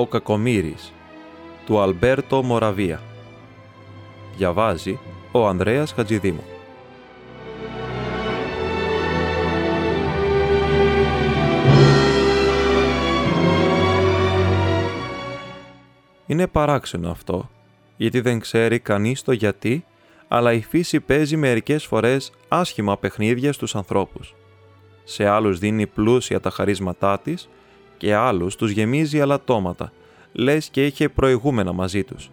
Ο Κακομύρης του Αλμπέρτο Μοραβία Διαβάζει ο Ανδρέας Χατζηδήμου Είναι παράξενο αυτό, γιατί δεν ξέρει κανείς το γιατί, αλλά η φύση παίζει μερικές φορές άσχημα παιχνίδια στους ανθρώπους. Σε άλλους δίνει πλούσια τα χαρίσματά της και άλλους τους γεμίζει αλατώματα, λες και είχε προηγούμενα μαζί τους.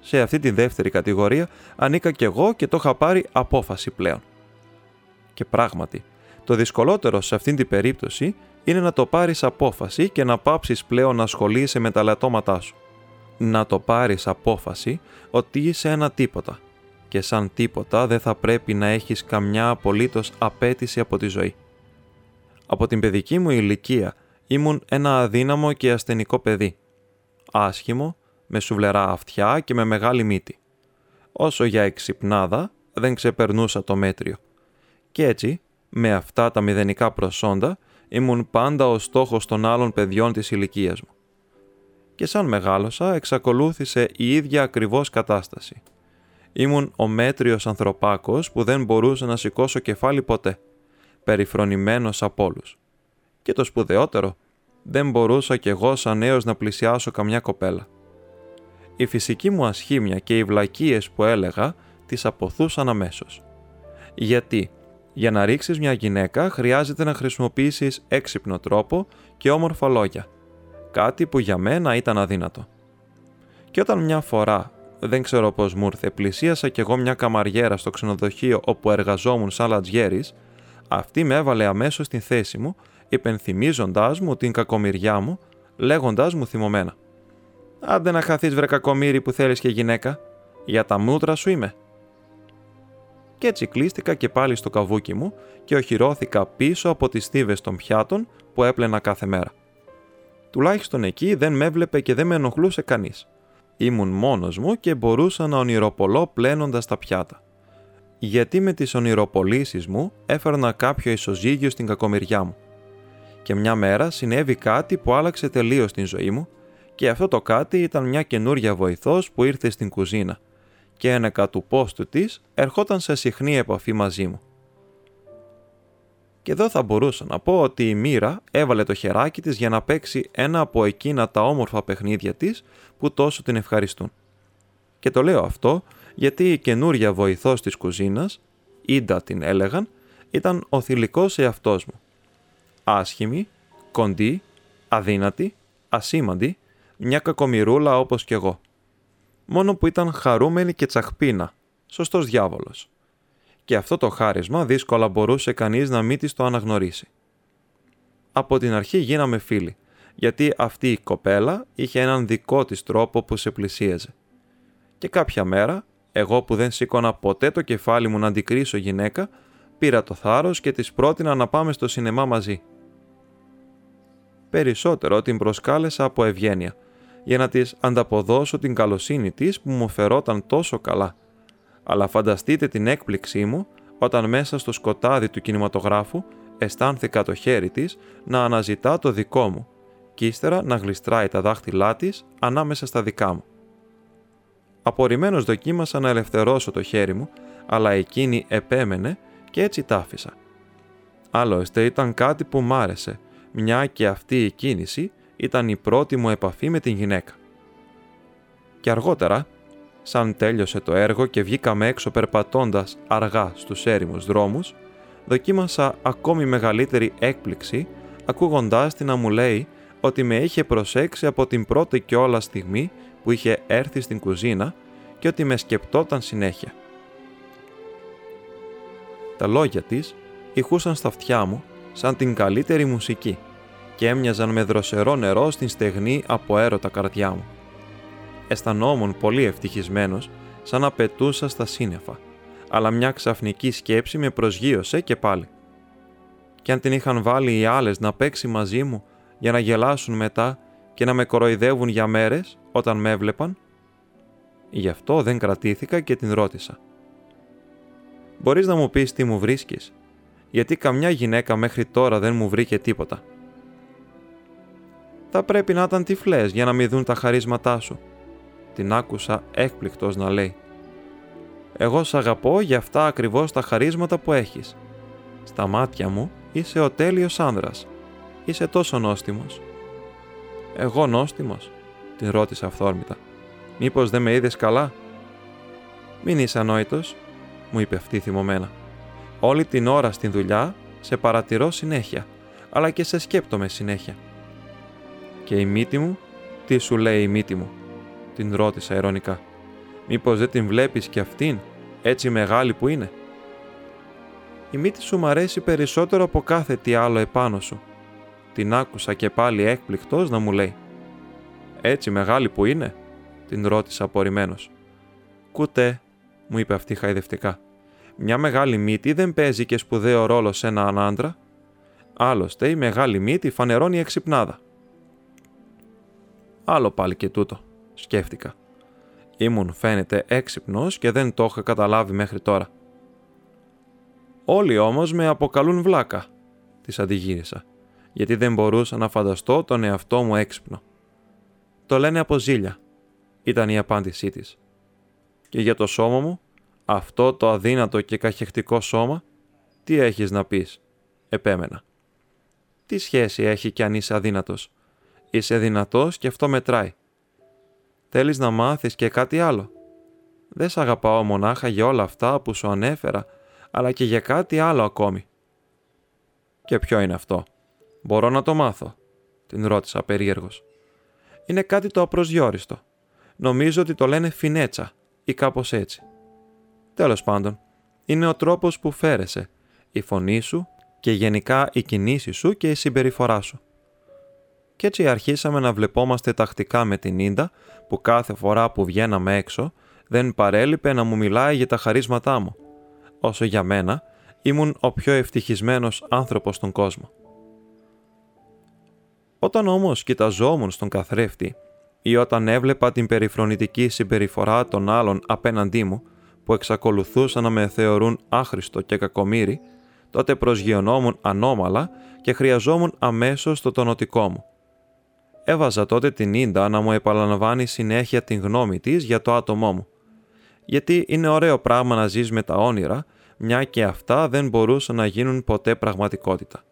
Σε αυτή τη δεύτερη κατηγορία ανήκα κι εγώ και το είχα πάρει απόφαση πλέον. Και πράγματι, το δυσκολότερο σε αυτήν την περίπτωση είναι να το πάρεις απόφαση και να πάψεις πλέον να ασχολείσαι με τα λατώματά σου. Να το πάρεις απόφαση ότι είσαι ένα τίποτα και σαν τίποτα δεν θα πρέπει να έχεις καμιά απολύτως απέτηση από τη ζωή. Από την παιδική μου ηλικία ήμουν ένα αδύναμο και ασθενικό παιδί. Άσχημο, με σουβλερά αυτιά και με μεγάλη μύτη. Όσο για εξυπνάδα δεν ξεπερνούσα το μέτριο. Και έτσι, με αυτά τα μηδενικά προσόντα, ήμουν πάντα ο στόχος των άλλων παιδιών της ηλικίας μου. Και σαν μεγάλωσα, εξακολούθησε η ίδια ακριβώς κατάσταση. Ήμουν ο μέτριος ανθρωπάκος που δεν μπορούσε να σηκώσω κεφάλι ποτέ, περιφρονημένος από όλους. Και το σπουδαιότερο, δεν μπορούσα κι εγώ σαν νέος να πλησιάσω καμιά κοπέλα. Η φυσική μου ασχήμια και οι βλακίες που έλεγα τις αποθούσαν αμέσως. Γιατί, για να ρίξεις μια γυναίκα χρειάζεται να χρησιμοποιήσεις έξυπνο τρόπο και όμορφα λόγια. Κάτι που για μένα ήταν αδύνατο. Και όταν μια φορά, δεν ξέρω πώς μου ήρθε, πλησίασα κι εγώ μια καμαριέρα στο ξενοδοχείο όπου εργαζόμουν σαν λατζιέρης, αυτή με έβαλε αμέσως στην θέση μου υπενθυμίζοντάς μου την κακομοιριά μου, λέγοντάς μου θυμωμένα. «Άντε να χαθείς βρε κακομύρι που θέλεις και γυναίκα, για τα μούτρα σου είμαι». Κι έτσι κλείστηκα και πάλι στο καβούκι μου και οχυρώθηκα πίσω από τις στίβες των πιάτων που έπλαινα κάθε μέρα. Τουλάχιστον εκεί δεν με έβλεπε και δεν με ενοχλούσε κανείς. Ήμουν μόνος μου και μπορούσα να ονειροπολώ πλένοντας τα πιάτα. Γιατί με τις ονειροπολίσεις μου έφερνα κάποιο ισοζύγιο στην κακομοιριά μου και μια μέρα συνέβη κάτι που άλλαξε τελείως την ζωή μου και αυτό το κάτι ήταν μια καινούρια βοηθός που ήρθε στην κουζίνα και ένεκα του πόστου της ερχόταν σε συχνή επαφή μαζί μου. Και εδώ θα μπορούσα να πω ότι η μοίρα έβαλε το χεράκι της για να παίξει ένα από εκείνα τα όμορφα παιχνίδια της που τόσο την ευχαριστούν. Και το λέω αυτό γιατί η καινούρια βοηθός της κουζίνας, Ίντα την έλεγαν, ήταν ο θηλυκός εαυτός μου άσχημη, κοντή, αδύνατη, ασήμαντη, μια κακομοιρούλα όπως κι εγώ. Μόνο που ήταν χαρούμενη και τσαχπίνα, σωστός διάβολος. Και αυτό το χάρισμα δύσκολα μπορούσε κανείς να μην της το αναγνωρίσει. Από την αρχή γίναμε φίλοι, γιατί αυτή η κοπέλα είχε έναν δικό της τρόπο που σε πλησίαζε. Και κάποια μέρα, εγώ που δεν σήκωνα ποτέ το κεφάλι μου να αντικρίσω γυναίκα, πήρα το θάρρος και της πρότεινα να πάμε στο σινεμά μαζί περισσότερο την προσκάλεσα από ευγένεια, για να της ανταποδώσω την καλοσύνη της που μου φερόταν τόσο καλά. Αλλά φανταστείτε την έκπληξή μου όταν μέσα στο σκοτάδι του κινηματογράφου αισθάνθηκα το χέρι της να αναζητά το δικό μου και ύστερα να γλιστράει τα δάχτυλά της ανάμεσα στα δικά μου. Απορριμμένος δοκίμασα να ελευθερώσω το χέρι μου, αλλά εκείνη επέμενε και έτσι τ' άφησα. Άλλωστε ήταν κάτι που μ' άρεσε μια και αυτή η κίνηση ήταν η πρώτη μου επαφή με την γυναίκα. Και αργότερα, σαν τέλειωσε το έργο και βγήκαμε έξω περπατώντας αργά στους έρημους δρόμους, δοκίμασα ακόμη μεγαλύτερη έκπληξη ακούγοντάς την να μου λέει ότι με είχε προσέξει από την πρώτη και όλα στιγμή που είχε έρθει στην κουζίνα και ότι με σκεπτόταν συνέχεια. Τα λόγια της ηχούσαν στα αυτιά μου σαν την καλύτερη μουσική και έμοιαζαν με δροσερό νερό στην στεγνή από έρωτα καρδιά μου. Αισθανόμουν πολύ ευτυχισμένος, σαν να πετούσα στα σύννεφα, αλλά μια ξαφνική σκέψη με προσγείωσε και πάλι. Κι αν την είχαν βάλει οι άλλες να παίξει μαζί μου για να γελάσουν μετά και να με κοροϊδεύουν για μέρες όταν με έβλεπαν, γι' αυτό δεν κρατήθηκα και την ρώτησα. «Μπορείς να μου πεις τι μου βρίσκεις» γιατί καμιά γυναίκα μέχρι τώρα δεν μου βρήκε τίποτα. Θα πρέπει να ήταν τυφλές για να μην δουν τα χαρίσματά σου. Την άκουσα έκπληκτος να λέει. Εγώ σ' αγαπώ για αυτά ακριβώς τα χαρίσματα που έχεις. Στα μάτια μου είσαι ο τέλειος άνδρας. Είσαι τόσο νόστιμος. Εγώ νόστιμος, την ρώτησα αυθόρμητα. Μήπως δεν με είδες καλά; Μην είσαι ανόητος, μου είπε αυτή θυμωμένα. Όλη την ώρα στην δουλειά σε παρατηρώ συνέχεια, αλλά και σε σκέπτομαι συνέχεια. Και η μύτη μου, τι σου λέει η μύτη μου, την ρώτησα ειρωνικά. Μήπως δεν την βλέπεις κι αυτήν, έτσι μεγάλη που είναι; Η μύτη σου μ' αρέσει περισσότερο από κάθε τι άλλο επάνω σου. Την άκουσα και πάλι έκπληκτος να μου λέει. Έτσι μεγάλη που είναι, την ρώτησα απορριμμένος. Κουτέ, μου είπε αυτή χαϊδευτικά. Μια μεγάλη μύτη δεν παίζει και σπουδαίο ρόλο σε έναν άντρα. Άλλωστε, η μεγάλη μύτη φανερώνει εξυπνάδα. Άλλο πάλι και τούτο, σκέφτηκα. Ήμουν φαίνεται έξυπνος και δεν το είχα καταλάβει μέχρι τώρα. Όλοι όμως με αποκαλούν βλάκα, της αντιγύρισα, γιατί δεν μπορούσα να φανταστώ τον εαυτό μου έξυπνο. Το λένε από ζήλια, ήταν η απάντησή της. Και για το σώμα μου, αυτό το αδύνατο και καχεκτικό σώμα, τι έχεις να πεις, επέμενα. Τι σχέση έχει κι αν είσαι αδύνατος; Είσαι δυνατός και αυτό μετράει. Θέλεις να μάθεις και κάτι άλλο; Δεν σ' αγαπάω μονάχα για όλα αυτά που σου ανέφερα, αλλά και για κάτι άλλο ακόμη. Και ποιο είναι αυτό; Μπορώ να το μάθω, την ρώτησα περίεργος. Είναι κάτι το απροσδιόριστο. Νομίζω ότι το λένε φινέτσα ή κάπως έτσι. Τέλος πάντων, είναι ο τρόπος που φέρεσαι, η φωνή σου και γενικά οι κινήσεις σου και η συμπεριφορά σου. Κι έτσι αρχίσαμε να βλεπόμαστε τακτικά με την Ίντα που κάθε φορά που βγαίναμε έξω δεν παρέλειπε να μου μιλάει για τα χαρίσματά μου, όσο για μένα ήμουν ο πιο ευτυχισμένος άνθρωπος στον κόσμο. Όταν όμως κοιταζόμουν στον καθρέφτη ή όταν έβλεπα την περιφρονητική συμπεριφορά των άλλων απέναντί μου που εξακολουθούσαν να με θεωρούν άχρηστο και κακομύρι, τότε προσγειωνόμουν ανώμαλα και χρειαζόμουν αμέσως το τονοτικό μου. Έβαζα τότε την Ίντα να μου επαναλαμβάνει συνέχεια την γνώμη της για το άτομό μου. Γιατί είναι ωραίο πράγμα να ζεις με τα όνειρα, μια και αυτά δεν μπορούσαν να γίνουν ποτέ πραγματικότητα.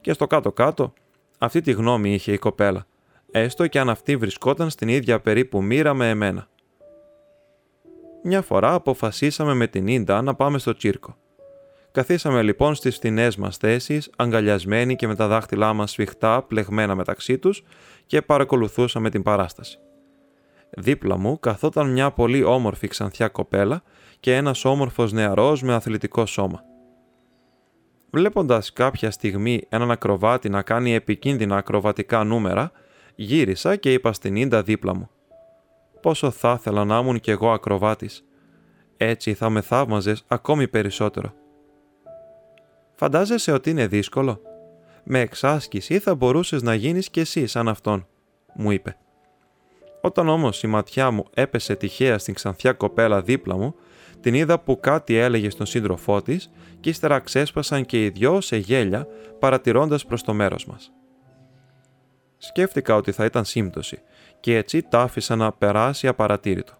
Και στο κάτω-κάτω, αυτή τη γνώμη είχε η κοπέλα, έστω και αν αυτή βρισκόταν στην ίδια περίπου μοίρα με εμένα. Μια φορά αποφασίσαμε με την Ίντα να πάμε στο τσίρκο. Καθίσαμε λοιπόν στις φθηνές μας θέσεις, αγκαλιασμένοι και με τα δάχτυλά μας σφιχτά πλεγμένα μεταξύ τους και παρακολουθούσαμε την παράσταση. Δίπλα μου καθόταν μια πολύ όμορφη ξανθιά κοπέλα και ένας όμορφος νεαρός με αθλητικό σώμα. Βλέποντας κάποια στιγμή έναν ακροβάτη να κάνει επικίνδυνα ακροβατικά νούμερα, γύρισα και είπα στην Ίντα δίπλα μου. Πόσο θα ήθελα να ήμουν κι εγώ ακροβάτης. Έτσι θα με θαύμαζες ακόμη περισσότερο. Φαντάζεσαι ότι είναι δύσκολο. Με εξάσκηση θα μπορούσες να γίνεις κι εσύ σαν αυτόν, μου είπε. Όταν όμως η ματιά μου έπεσε τυχαία στην ξανθιά κοπέλα δίπλα μου, την είδα που κάτι έλεγε στον σύντροφό της και ύστερα ξέσπασαν και οι δυο σε γέλια παρατηρώντας προς το μέρος μας. Σκέφτηκα ότι θα ήταν σύμπτωση και έτσι τα άφησα να περάσει απαρατήρητο.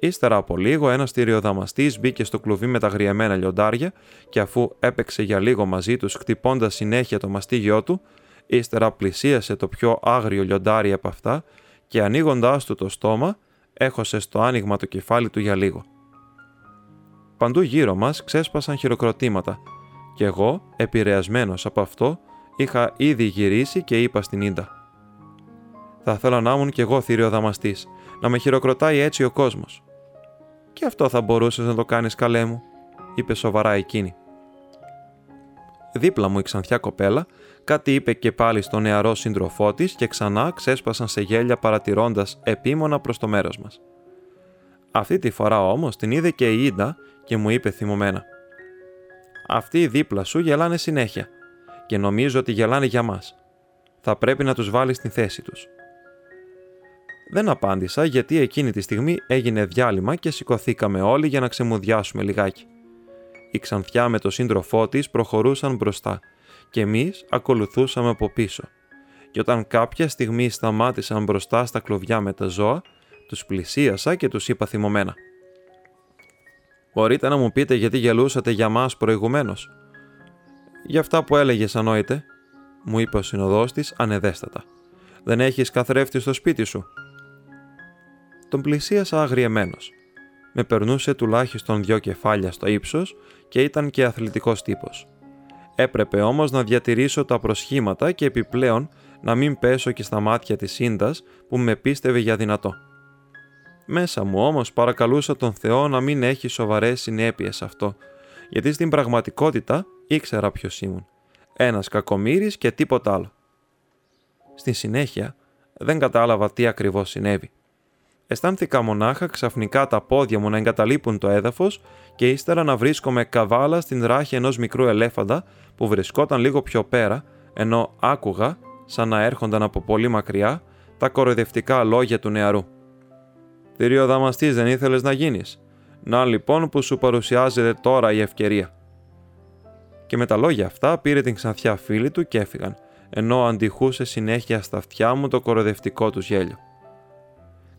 Ύστερα από λίγο, ένας τυριοδαμαστή μπήκε στο κλουβί με τα γριεμένα λιοντάρια και αφού έπαιξε για λίγο μαζί τους, χτυπώντας συνέχεια το μαστίγιό του, ύστερα πλησίασε το πιο άγριο λιοντάρι από αυτά και ανοίγοντάς του το στόμα, έχωσε στο άνοιγμα το κεφάλι του για λίγο. Παντού γύρω μας ξέσπασαν χειροκροτήματα, και εγώ, επηρεασμένος από αυτό, είχα ήδη γυρίσει και είπα στην Ίντα. Θα ήθελα να ήμουν κι εγώ θηριοδαμαστής, να με χειροκροτάει έτσι ο κόσμος. Και αυτό θα μπορούσες να το κάνεις καλέ μου, είπε σοβαρά εκείνη. Δίπλα μου η ξανθιά κοπέλα κάτι είπε και πάλι στον νεαρό σύντροφό της και ξανά ξέσπασαν σε γέλια παρατηρώντας επίμονα προς το μέρος μας. Αυτή τη φορά όμως την είδε και η Ίντα και μου είπε θυμωμένα. Αυτοί δίπλα σου γελάνε συνέχεια και νομίζω ότι γελάνε για μας. Θα πρέπει να τους βάλεις στην θέση τους. Δεν απάντησα γιατί εκείνη τη στιγμή έγινε διάλειμμα και σηκωθήκαμε όλοι για να ξεμουδιάσουμε λιγάκι. Η ξανθιά με το σύντροφό της προχωρούσαν μπροστά και εμείς ακολουθούσαμε από πίσω. και όταν κάποια στιγμή σταμάτησαν μπροστά στα κλοβιά με τα ζώα, τους πλησίασα και τους είπα θυμωμένα. «Μπορείτε να μου πείτε γιατί γελούσατε για μας προηγουμένως» «Για αυτά που έλεγες ανόητε», μου είπε ο συνοδός της ανεδέστατα. «Δεν έχεις καθρέφτη στο σπίτι σου» τον πλησίασα αγριεμένος. Με περνούσε τουλάχιστον δυο κεφάλια στο ύψος και ήταν και αθλητικός τύπος. Έπρεπε όμως να διατηρήσω τα προσχήματα και επιπλέον να μην πέσω και στα μάτια της Σίντας που με πίστευε για δυνατό. Μέσα μου όμως παρακαλούσα τον Θεό να μην έχει σοβαρές συνέπειες αυτό, γιατί στην πραγματικότητα ήξερα ποιος ήμουν. Ένας κακομύρης και τίποτα άλλο. Στη συνέχεια δεν κατάλαβα τι ακριβώς συνέβη. Αισθάνθηκα μονάχα ξαφνικά τα πόδια μου να εγκαταλείπουν το έδαφος και ύστερα να βρίσκομαι καβάλα στην ράχη ενός μικρού ελέφαντα που βρισκόταν λίγο πιο πέρα, ενώ άκουγα, σαν να έρχονταν από πολύ μακριά, τα κοροϊδευτικά λόγια του νεαρού. Θηρίο δαμαστή δεν ήθελες να γίνεις. Να λοιπόν που σου παρουσιάζεται τώρα η ευκαιρία. Και με τα λόγια αυτά πήρε την ξανθιά φίλη του και έφυγαν, ενώ αντιχούσε συνέχεια στα αυτιά μου το κοροϊδευτικό του γέλιο.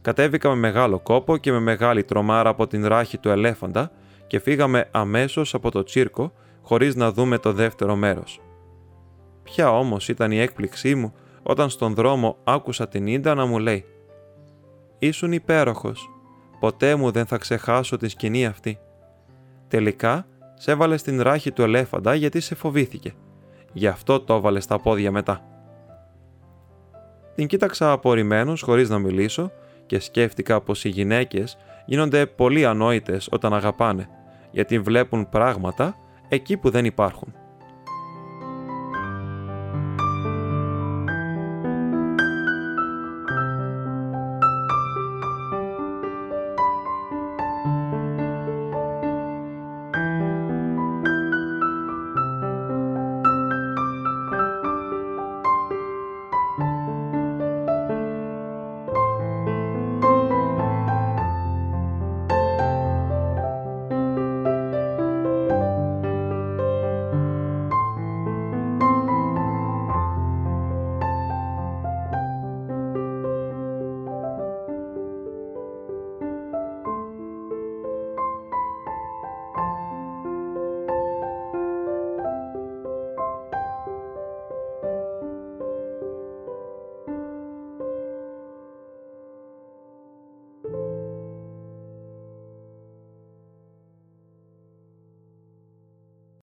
Κατέβηκα με μεγάλο κόπο και με μεγάλη τρομάρα από την ράχη του ελέφαντα και φύγαμε αμέσως από το τσίρκο χωρίς να δούμε το δεύτερο μέρος. Ποια όμως ήταν η έκπληξή μου όταν στον δρόμο άκουσα την Ίντα να μου λέει «Ήσουν υπέροχος, ποτέ μου δεν θα ξεχάσω τη σκηνή αυτή. Τελικά, σε έβαλε στην ράχη του ελέφαντα γιατί σε φοβήθηκε. Γι' αυτό το έβαλε στα πόδια μετά». Την κοίταξα απορημένος χωρίς να μιλήσω και σκέφτηκα πως οι γυναίκες γίνονται πολύ ανόητες όταν αγαπάνε, γιατί βλέπουν πράγματα εκεί που δεν υπάρχουν.